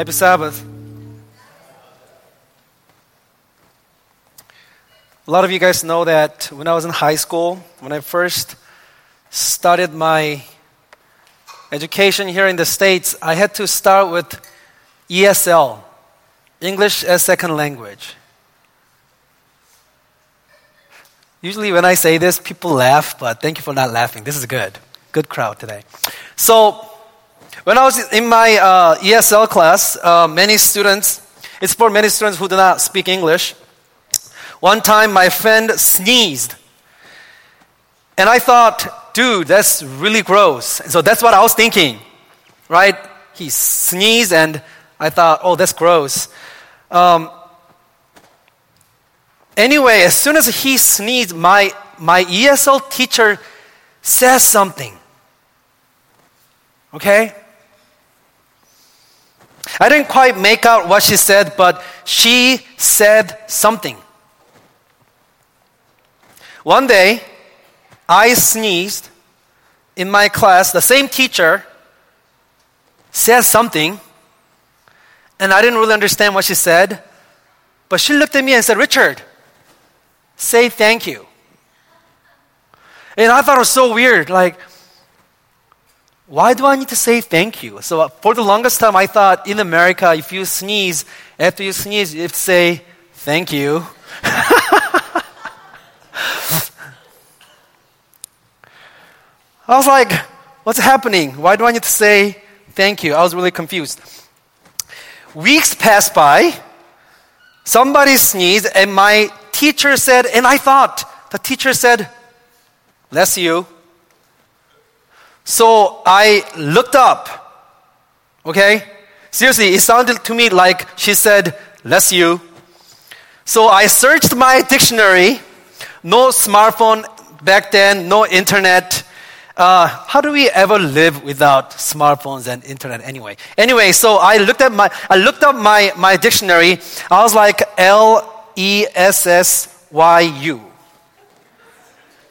Happy Sabbath. A lot of you guys know that when I was in high school, when I first started my education here in the States, I had to start with ESL, English as Second Language. Usually, when I say this, people laugh, but thank you for not laughing. This is good. Good crowd today. So, when I was in my uh, ESL class, uh, many students, it's for many students who do not speak English. One time, my friend sneezed. And I thought, dude, that's really gross. And so that's what I was thinking, right? He sneezed, and I thought, oh, that's gross. Um, Anyway, as soon as he sneezed, my, my ESL teacher says something. Okay? I didn't quite make out what she said, but she said something. One day, I sneezed in my class. The same teacher said something, and I didn't really understand what she said. But she looked at me and said, Richard, say thank you. And I thought it was so weird. Like, why do I need to say thank you? So, uh, for the longest time, I thought in America, if you sneeze, after you sneeze, you have to say thank you. I was like, what's happening? Why do I need to say thank you? I was really confused. Weeks passed by. Somebody sneezed, and my teacher said, and I thought, the teacher said, bless you. So I looked up, okay? Seriously, it sounded to me like she said, bless you. So I searched my dictionary, no smartphone back then, no internet. Uh, how do we ever live without smartphones and internet anyway? Anyway, so I looked at my, I looked up my, my dictionary. I was like, L E S S Y U.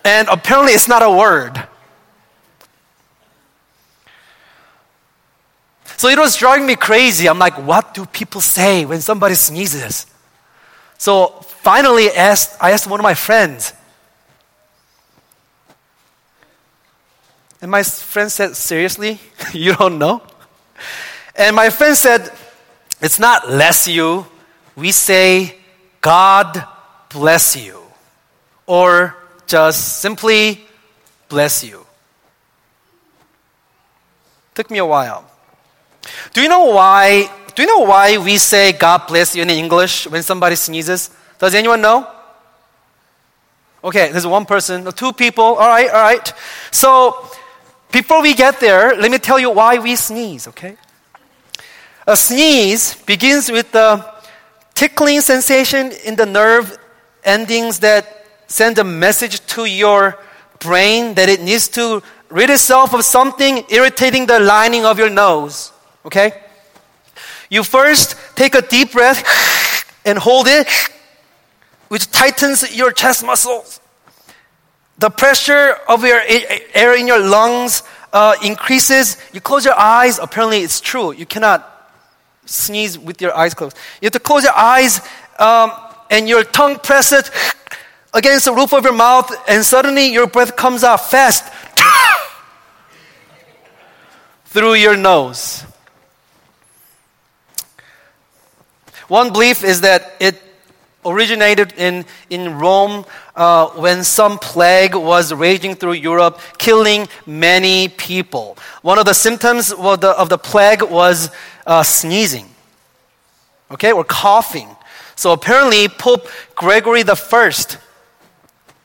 And apparently it's not a word. So it was driving me crazy. I'm like, what do people say when somebody sneezes? So finally asked, I asked one of my friends. And my friend said, Seriously? you don't know? And my friend said, It's not bless you. We say God bless you. Or just simply bless you. Took me a while. Do you know why? Do you know why we say God bless you in English when somebody sneezes? Does anyone know? Okay, there's one person, two people. All right, all right. So, before we get there, let me tell you why we sneeze, okay? A sneeze begins with the tickling sensation in the nerve endings that send a message to your brain that it needs to rid itself of something irritating the lining of your nose. Okay? You first take a deep breath and hold it, which tightens your chest muscles. The pressure of your air in your lungs uh, increases. You close your eyes. Apparently, it's true. You cannot sneeze with your eyes closed. You have to close your eyes um, and your tongue press it against the roof of your mouth, and suddenly your breath comes out fast through your nose. One belief is that it originated in, in Rome uh, when some plague was raging through Europe, killing many people. One of the symptoms of the, of the plague was uh, sneezing, okay, or coughing. So apparently, Pope Gregory the First,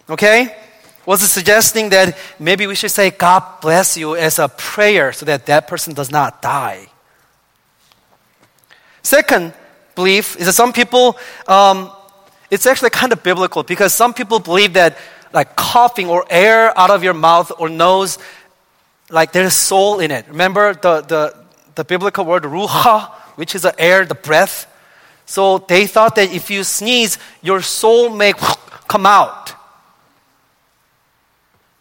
okay, was suggesting that maybe we should say God bless you as a prayer so that that person does not die. Second belief is that some people um, it's actually kind of biblical because some people believe that like coughing or air out of your mouth or nose, like there's soul in it. Remember the, the, the biblical word ruha, which is the air, the breath? So they thought that if you sneeze, your soul may come out.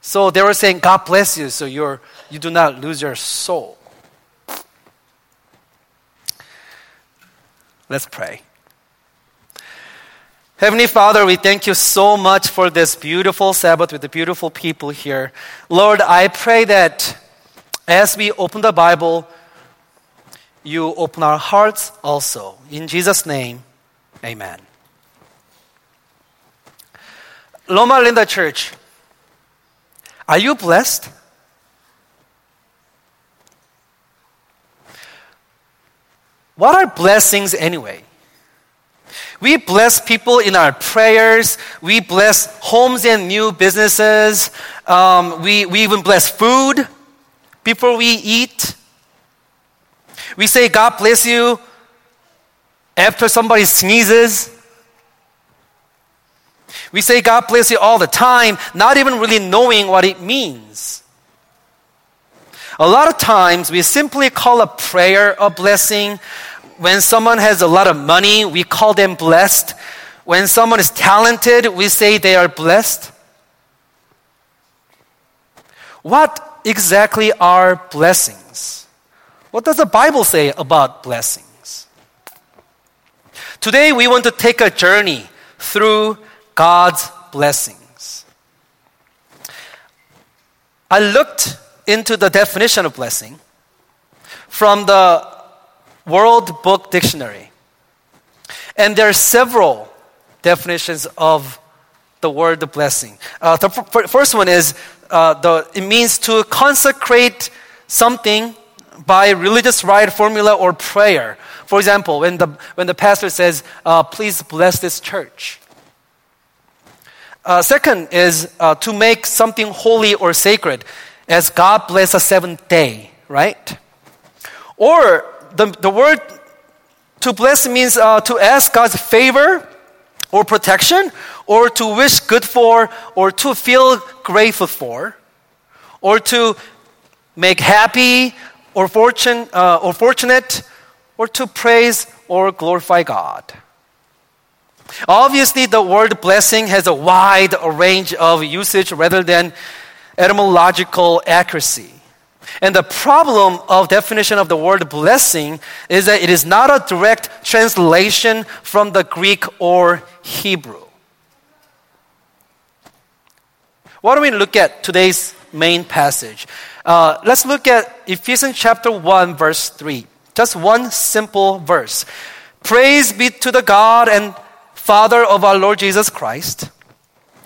So they were saying, God bless you, so you're, you do not lose your soul. Let's pray. Heavenly Father, we thank you so much for this beautiful Sabbath with the beautiful people here. Lord, I pray that as we open the Bible, you open our hearts also. In Jesus' name, amen. Loma Linda Church, are you blessed? What are blessings anyway? We bless people in our prayers. We bless homes and new businesses. Um, we, we even bless food before we eat. We say, God bless you after somebody sneezes. We say, God bless you all the time, not even really knowing what it means. A lot of times, we simply call a prayer a blessing. When someone has a lot of money, we call them blessed. When someone is talented, we say they are blessed. What exactly are blessings? What does the Bible say about blessings? Today, we want to take a journey through God's blessings. I looked into the definition of blessing from the World Book Dictionary. And there are several definitions of the word blessing. Uh, the f- first one is uh, the, it means to consecrate something by religious rite, formula, or prayer. For example, when the, when the pastor says, uh, please bless this church. Uh, second is uh, to make something holy or sacred, as God bless the seventh day, right? Or the, the word to bless means uh, to ask God's favor or protection, or to wish good for, or to feel grateful for, or to make happy or fortune uh, or fortunate, or to praise or glorify God. Obviously, the word blessing has a wide range of usage rather than etymological accuracy. And the problem of definition of the word blessing is that it is not a direct translation from the Greek or Hebrew. Why don't we look at today's main passage? Uh, let's look at Ephesians chapter 1, verse 3. Just one simple verse. Praise be to the God and Father of our Lord Jesus Christ,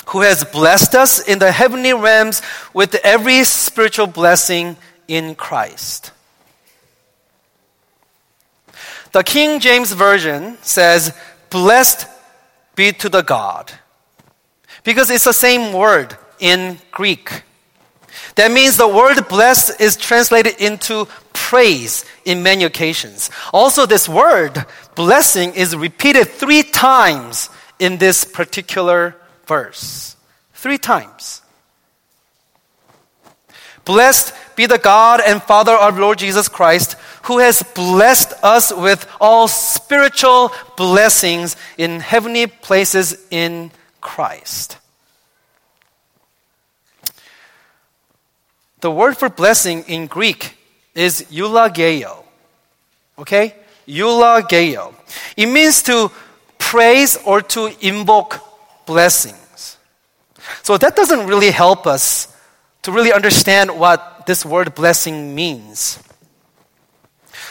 who has blessed us in the heavenly realms with every spiritual blessing in Christ. The King James Version says, Blessed be to the God. Because it's the same word in Greek. That means the word blessed is translated into praise in many occasions. Also, this word, blessing, is repeated three times in this particular verse. Three times. Blessed be the God and Father of Lord Jesus Christ, who has blessed us with all spiritual blessings in heavenly places in Christ. The word for blessing in Greek is eulogio. Okay? Eulogio. It means to praise or to invoke blessings. So that doesn't really help us to really understand what this word blessing means.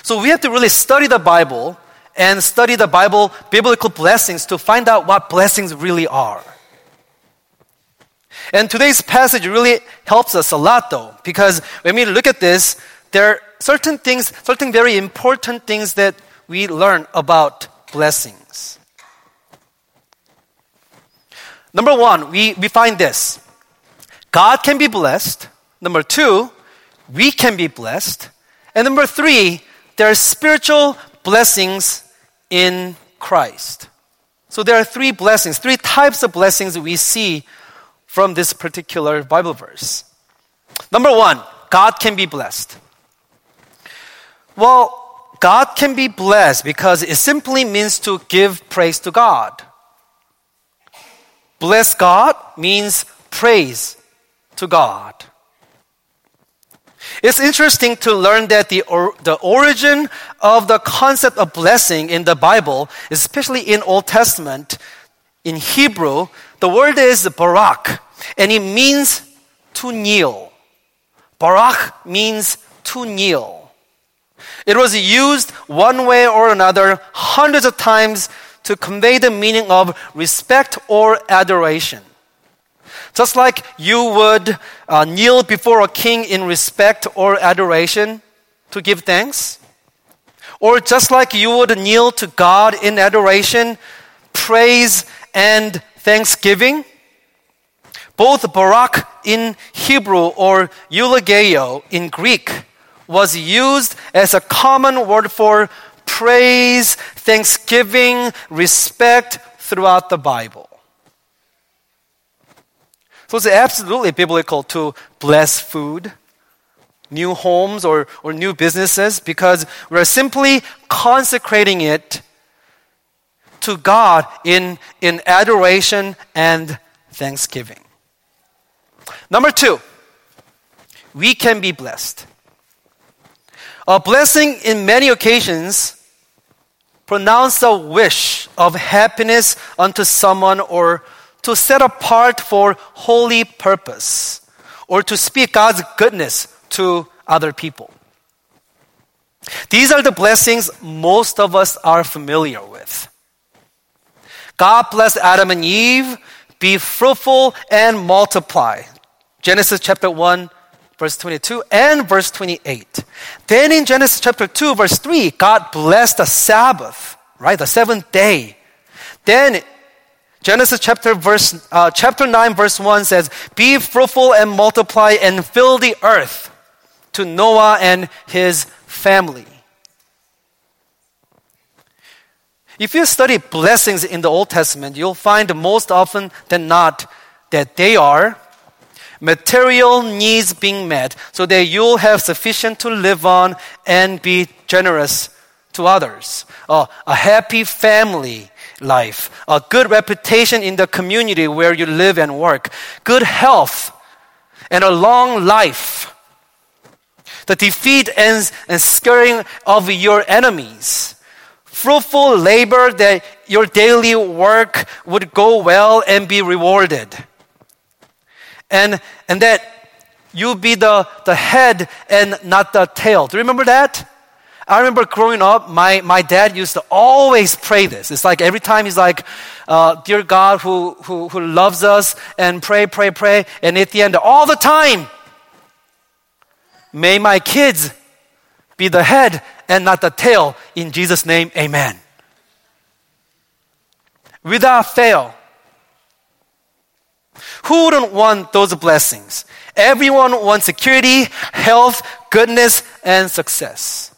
So we have to really study the Bible and study the Bible biblical blessings to find out what blessings really are. And today's passage really helps us a lot though, because when we look at this, there are certain things, certain very important things that we learn about blessings. Number one, we, we find this God can be blessed. Number two, we can be blessed. And number three, there are spiritual blessings in Christ. So there are three blessings, three types of blessings we see from this particular Bible verse. Number one, God can be blessed. Well, God can be blessed because it simply means to give praise to God. Bless God means praise to God. It's interesting to learn that the, or, the origin of the concept of blessing in the Bible, especially in Old Testament, in Hebrew, the word is barak, and it means to kneel. Barak means to kneel. It was used one way or another hundreds of times to convey the meaning of respect or adoration. Just like you would uh, kneel before a king in respect or adoration to give thanks, or just like you would kneel to God in adoration, praise, and thanksgiving. Both barak in Hebrew or eulogio in Greek was used as a common word for praise, thanksgiving, respect throughout the Bible. It's absolutely biblical to bless food, new homes, or, or new businesses because we're simply consecrating it to God in, in adoration and thanksgiving. Number two, we can be blessed. A blessing in many occasions pronounce a wish of happiness unto someone or to set apart for holy purpose or to speak God's goodness to other people. These are the blessings most of us are familiar with. God blessed Adam and Eve, be fruitful and multiply. Genesis chapter 1, verse 22 and verse 28. Then in Genesis chapter 2, verse 3, God blessed the Sabbath, right? The seventh day. Then Genesis chapter verse uh, chapter 9 verse 1 says, "Be fruitful and multiply and fill the earth." To Noah and his family. If you study blessings in the Old Testament, you'll find most often than not that they are material needs being met so that you'll have sufficient to live on and be generous to others. Uh, a happy family life, a good reputation in the community where you live and work, good health, and a long life. The defeat and, and scaring of your enemies. Fruitful labor that your daily work would go well and be rewarded and, and that you be the, the head and not the tail. Do you remember that? I remember growing up, my, my dad used to always pray this. It's like every time he's like, uh, Dear God who, who, who loves us, and pray, pray, pray. And at the end, all the time, may my kids be the head and not the tail. In Jesus' name, amen. Without fail, who wouldn't want those blessings? Everyone wants security, health, goodness, and success.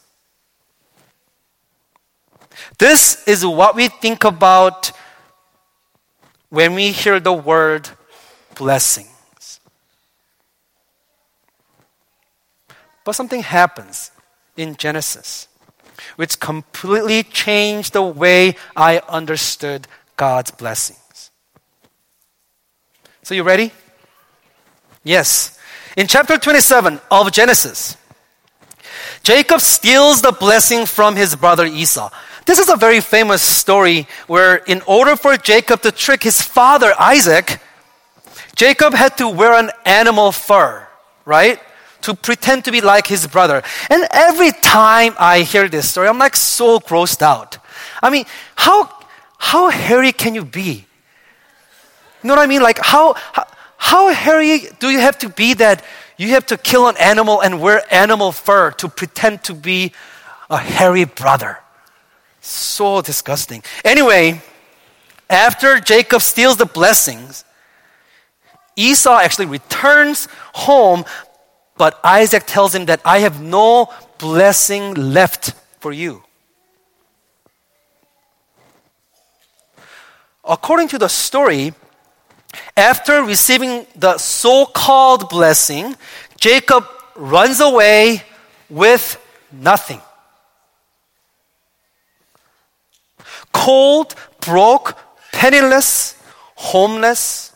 This is what we think about when we hear the word blessings. But something happens in Genesis which completely changed the way I understood God's blessings. So, you ready? Yes. In chapter 27 of Genesis, Jacob steals the blessing from his brother Esau. This is a very famous story where, in order for Jacob to trick his father Isaac, Jacob had to wear an animal fur, right? To pretend to be like his brother. And every time I hear this story, I'm like so grossed out. I mean, how, how hairy can you be? You know what I mean? Like, how, how, how hairy do you have to be that you have to kill an animal and wear animal fur to pretend to be a hairy brother? So disgusting. Anyway, after Jacob steals the blessings, Esau actually returns home, but Isaac tells him that I have no blessing left for you. According to the story, after receiving the so called blessing, Jacob runs away with nothing. Cold, broke, penniless, homeless.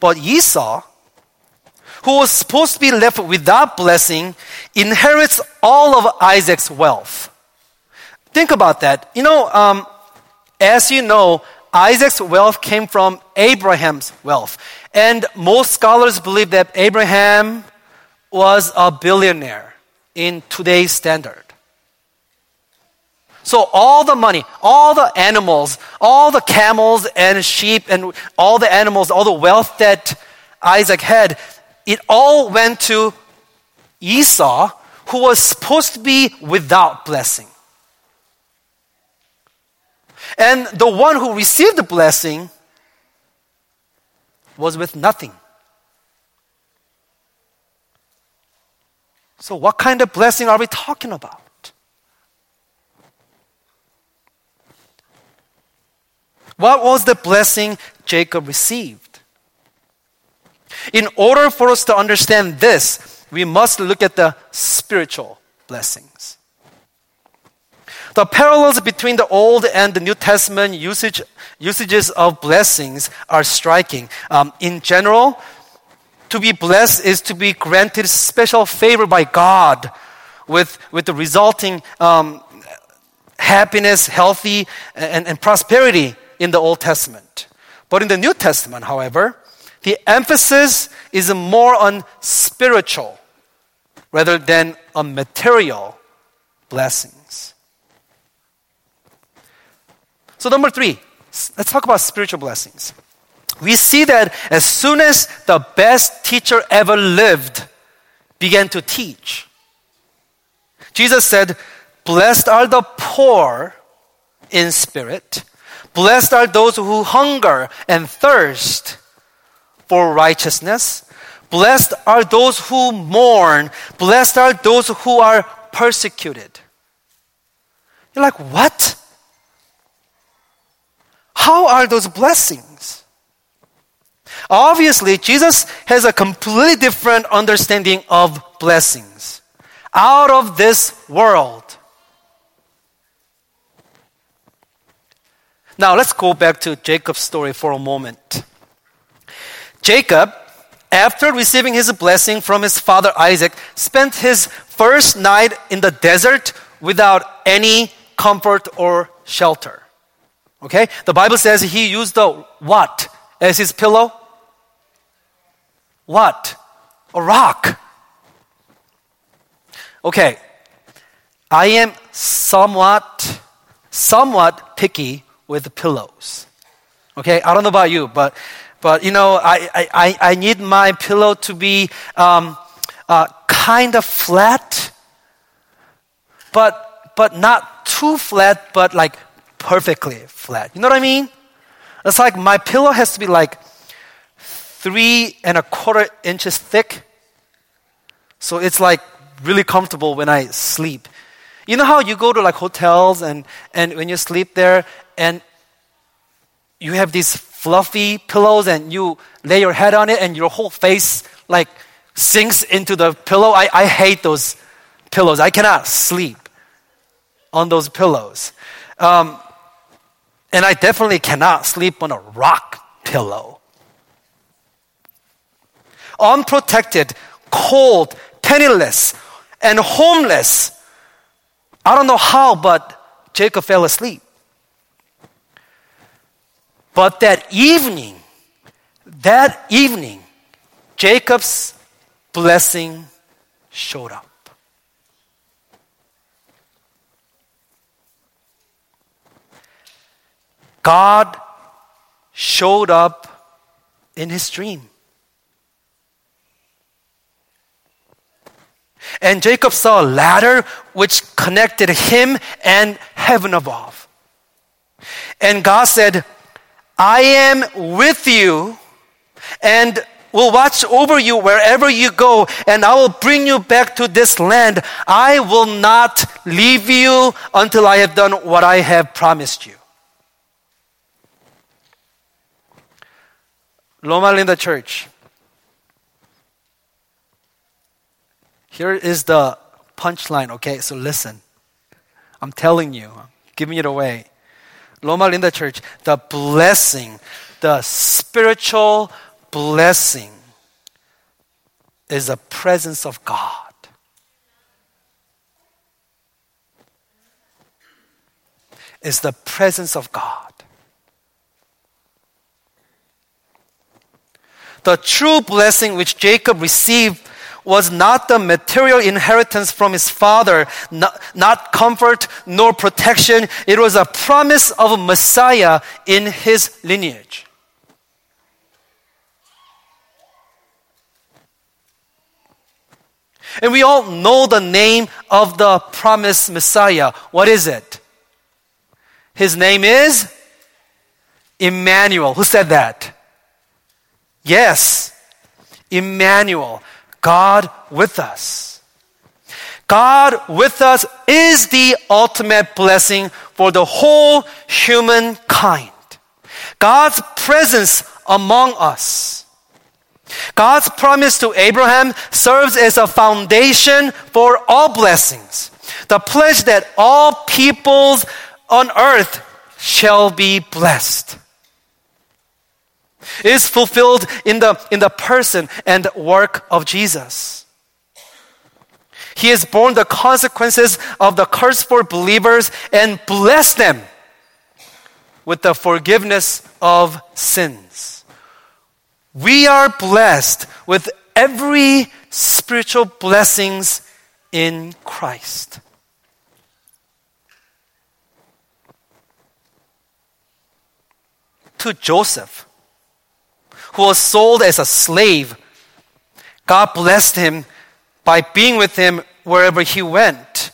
But Esau, who was supposed to be left without blessing, inherits all of Isaac's wealth. Think about that. You know, um, as you know, Isaac's wealth came from Abraham's wealth. And most scholars believe that Abraham was a billionaire in today's standard. So all the money, all the animals, all the camels and sheep and all the animals, all the wealth that Isaac had, it all went to Esau, who was supposed to be without blessing. And the one who received the blessing was with nothing. So, what kind of blessing are we talking about? What was the blessing Jacob received? In order for us to understand this, we must look at the spiritual blessings. The parallels between the Old and the New Testament usage, usages of blessings are striking. Um, in general, to be blessed is to be granted special favor by God with, with the resulting um, happiness, healthy, and, and prosperity in the Old Testament. But in the New Testament, however, the emphasis is more on spiritual rather than on material blessings. So, number three, let's talk about spiritual blessings. We see that as soon as the best teacher ever lived began to teach, Jesus said, Blessed are the poor in spirit, Blessed are those who hunger and thirst for righteousness. Blessed are those who mourn. Blessed are those who are persecuted. You're like, what? How are those blessings? Obviously, Jesus has a completely different understanding of blessings. Out of this world. Now let's go back to Jacob's story for a moment. Jacob, after receiving his blessing from his father Isaac, spent his first night in the desert without any comfort or shelter. Okay? The Bible says he used the what as his pillow? What? A rock. Okay. I am somewhat, somewhat picky with pillows. Okay, I don't know about you, but but you know, I I, I need my pillow to be um, uh, kind of flat, but but not too flat, but like perfectly flat. You know what I mean? It's like my pillow has to be like three and a quarter inches thick, so it's like really comfortable when I sleep. You know how you go to like hotels and, and when you sleep there and you have these fluffy pillows and you lay your head on it and your whole face like sinks into the pillow. I, I hate those pillows. I cannot sleep on those pillows. Um, and I definitely cannot sleep on a rock pillow. Unprotected, cold, penniless, and homeless. I don't know how, but Jacob fell asleep. But that evening, that evening, Jacob's blessing showed up. God showed up in his dream. And Jacob saw a ladder which connected him and heaven above. And God said, I am with you and will watch over you wherever you go, and I will bring you back to this land. I will not leave you until I have done what I have promised you. Loma Linda Church. Here is the punchline, okay? So listen. I'm telling you, I'm giving it away. Loma Linda Church, the blessing, the spiritual blessing is the presence of God. Is the presence of God. The true blessing which Jacob received was not the material inheritance from his father, not, not, comfort nor protection. It was a promise of a Messiah in his lineage. And we all know the name of the promised Messiah. What is it? His name is Emmanuel. Who said that? Yes, Emmanuel, God with us. God with us is the ultimate blessing for the whole humankind. God's presence among us God's promise to Abraham serves as a foundation for all blessings. The pledge that all peoples on earth shall be blessed is fulfilled in the, in the person and work of Jesus. He has borne the consequences of the curse for believers and blessed them with the forgiveness of sins. We are blessed with every spiritual blessings in Christ. To Joseph, who was sold as a slave, God blessed him by being with him wherever he went.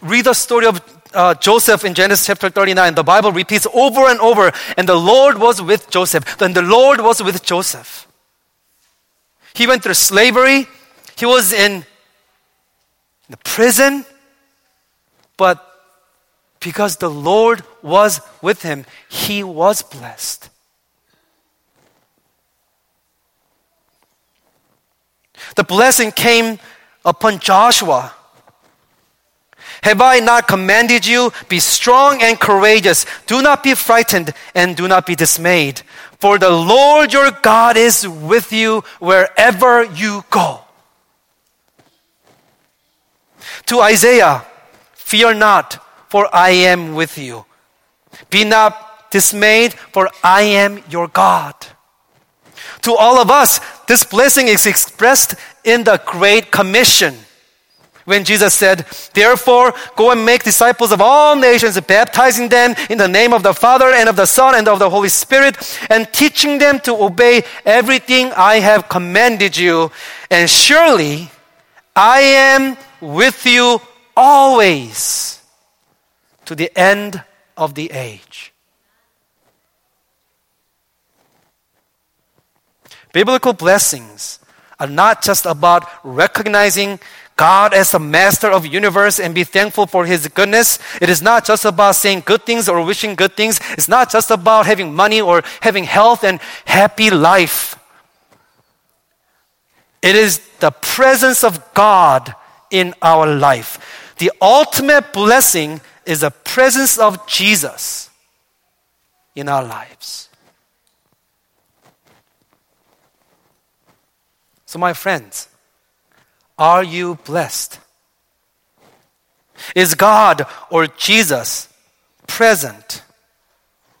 Read the story of uh, Joseph in Genesis chapter 39, the Bible repeats over and over, and the Lord was with Joseph. Then the Lord was with Joseph. He went through slavery, he was in the prison, but because the Lord was with him, he was blessed. The blessing came upon Joshua have I not commanded you? Be strong and courageous. Do not be frightened and do not be dismayed. For the Lord your God is with you wherever you go. To Isaiah, fear not, for I am with you. Be not dismayed, for I am your God. To all of us, this blessing is expressed in the Great Commission when Jesus said, Therefore, go and make disciples of all nations, baptizing them in the name of the Father and of the Son and of the Holy Spirit, and teaching them to obey everything I have commanded you. And surely I am with you always to the end of the age. Biblical blessings are not just about recognizing God as the master of universe and be thankful for his goodness. It is not just about saying good things or wishing good things. It's not just about having money or having health and happy life. It is the presence of God in our life. The ultimate blessing is the presence of Jesus in our lives. So, my friends, are you blessed? Is God or Jesus present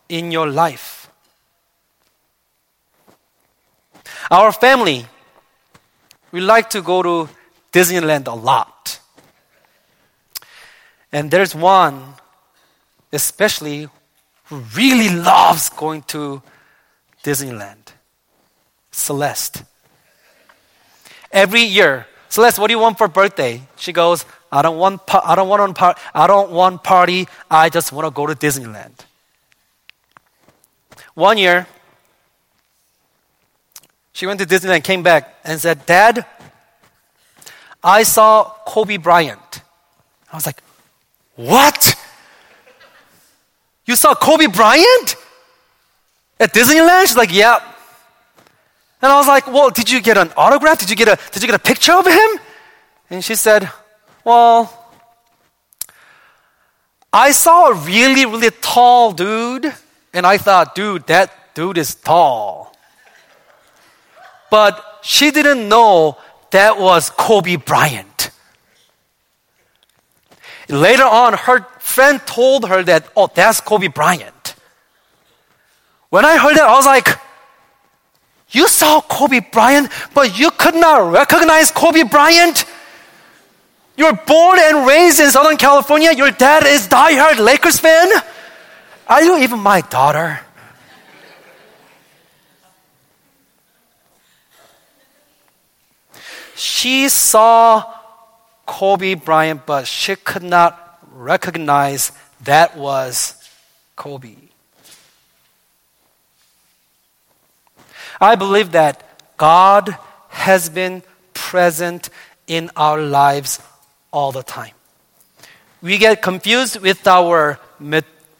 in your life? Our family, we like to go to Disneyland a lot. And there's one, especially, who really loves going to Disneyland Celeste. Every year, Celeste, what do you want for birthday? She goes, I don't want, pa- I don't want, on par- I don't want party. I just want to go to Disneyland. One year, she went to Disneyland, came back, and said, Dad, I saw Kobe Bryant. I was like, What? You saw Kobe Bryant? At Disneyland? She's like, Yeah. And I was like, well, did you get an autograph? Did you get a, did you get a picture of him? And she said, well, I saw a really, really tall dude, and I thought, dude, that dude is tall. But she didn't know that was Kobe Bryant. Later on, her friend told her that, oh, that's Kobe Bryant. When I heard that, I was like, you saw Kobe Bryant, but you could not recognize Kobe Bryant? You're born and raised in Southern California. Your dad is diehard Lakers fan. Are you even my daughter? She saw Kobe Bryant, but she could not recognize that was Kobe. I believe that God has been present in our lives all the time. We get confused with our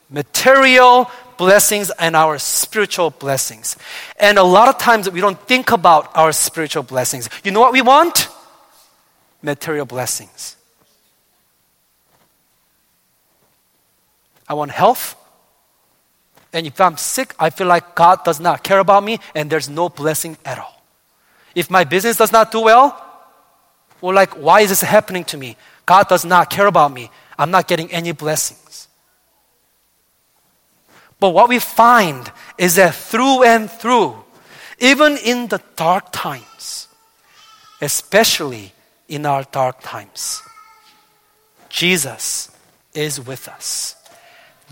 material blessings and our spiritual blessings. And a lot of times we don't think about our spiritual blessings. You know what we want? Material blessings. I want health. And if I'm sick, I feel like God does not care about me and there's no blessing at all. If my business does not do well, well, like, why is this happening to me? God does not care about me. I'm not getting any blessings. But what we find is that through and through, even in the dark times, especially in our dark times, Jesus is with us.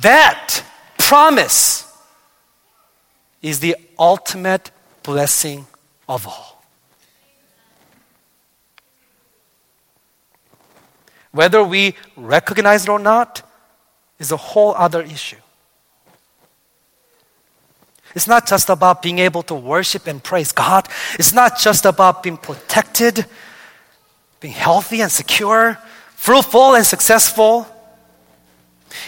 That promise is the ultimate blessing of all. Whether we recognize it or not is a whole other issue. It's not just about being able to worship and praise God. It's not just about being protected, being healthy and secure, fruitful and successful.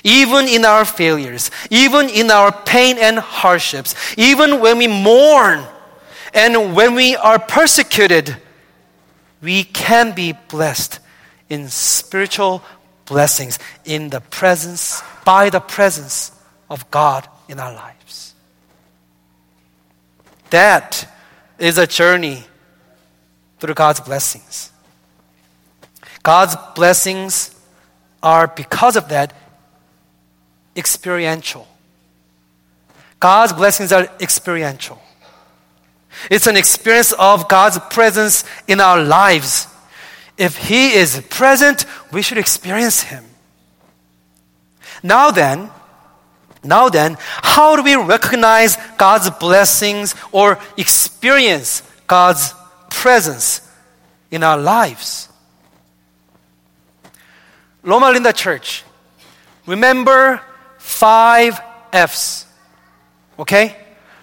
Even in our failures, even in our pain and hardships, even when we mourn and when we are persecuted, we can be blessed in spiritual blessings in the presence, by the presence of God in our lives. That is a journey through God's blessings. God's blessings are, because of that, experiential. God's blessings are experiential. It's an experience of God's presence in our lives. If He is present, we should experience Him. Now then, now then, how do we recognize God's blessings or experience God's presence in our lives? Loma Linda Church, remember five F's. Okay?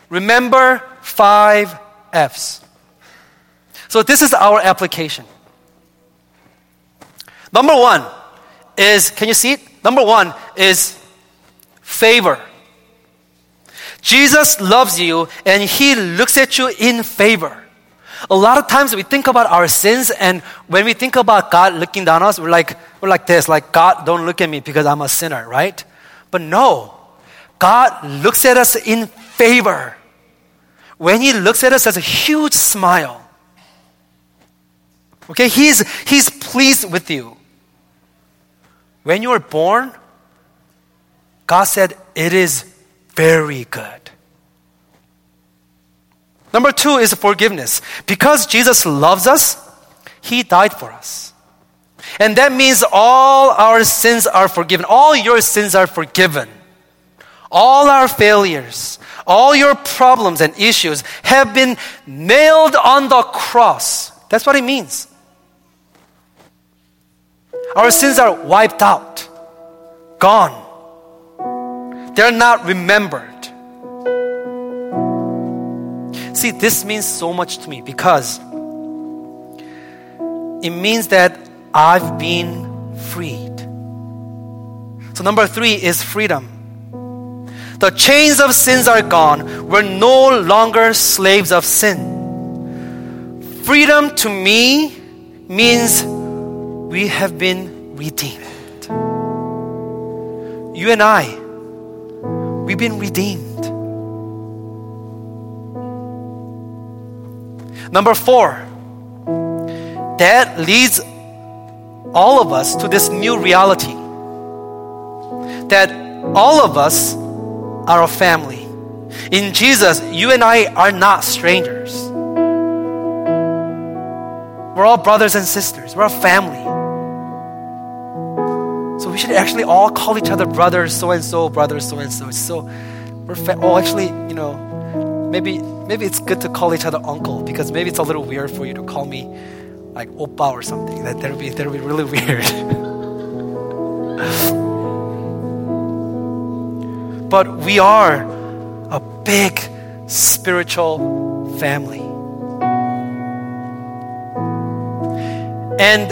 Remember five F's. So this is our application. Number one is, can you see it? Number one is favor. Jesus loves you and he looks at you in favor. A lot of times we think about our sins and when we think about God looking down on us, we're like, we're like this, like, God, don't look at me because I'm a sinner, right? But no, God looks at us in favor. When He looks at us as a huge smile. Okay, He's, he's pleased with you. When you were born, God said, It is very good. Number two is forgiveness. Because Jesus loves us, He died for us. And that means all our sins are forgiven. All your sins are forgiven. All our failures, all your problems and issues have been nailed on the cross. That's what it means. Our sins are wiped out, gone. They're not remembered. See, this means so much to me because it means that I've been freed. So, number three is freedom. The chains of sins are gone. We're no longer slaves of sin. Freedom to me means we have been redeemed. You and I, we've been redeemed. Number four, that leads all of us to this new reality that all of us are a family. In Jesus, you and I are not strangers. We're all brothers and sisters. We're a family. So we should actually all call each other brothers so and so, brothers so and so. So we're fa- oh, actually, you know, maybe maybe it's good to call each other uncle because maybe it's a little weird for you to call me like oppa or something. That that'd be that'd be really weird. but we are a big spiritual family. And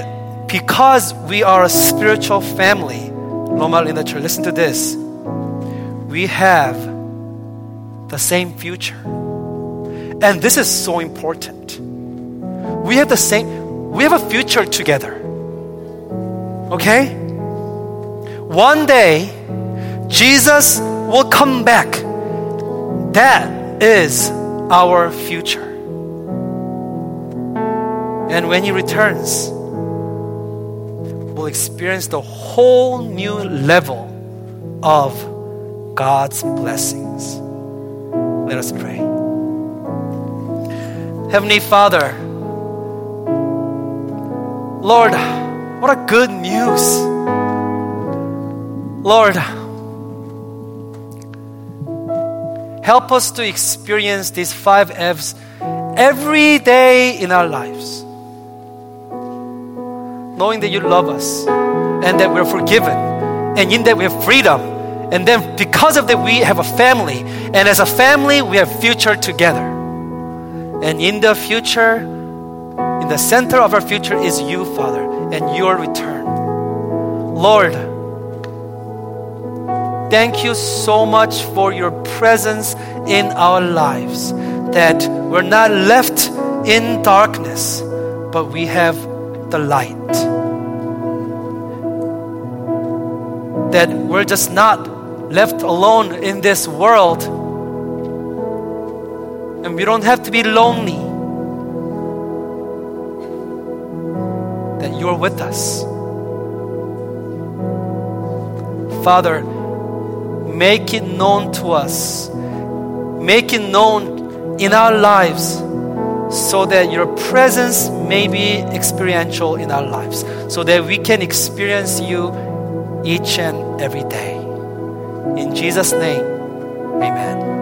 because we are a spiritual family, normal in the church, listen to this. We have the same future. And this is so important. We have the same, we have a future together. Okay? One day, Jesus will come back. That is our future. And when He returns, we'll experience the whole new level of God's blessings. Let us pray. Heavenly Father, Lord, what a good news. Lord, help us to experience these five F's every day in our lives. Knowing that you love us and that we're forgiven, and in that we have freedom. And then because of that, we have a family. And as a family, we have future together. And in the future, the center of our future is you, Father, and your return. Lord, thank you so much for your presence in our lives, that we're not left in darkness, but we have the light. That we're just not left alone in this world. And we don't have to be lonely. You're with us. Father, make it known to us. Make it known in our lives so that your presence may be experiential in our lives, so that we can experience you each and every day. In Jesus' name, amen.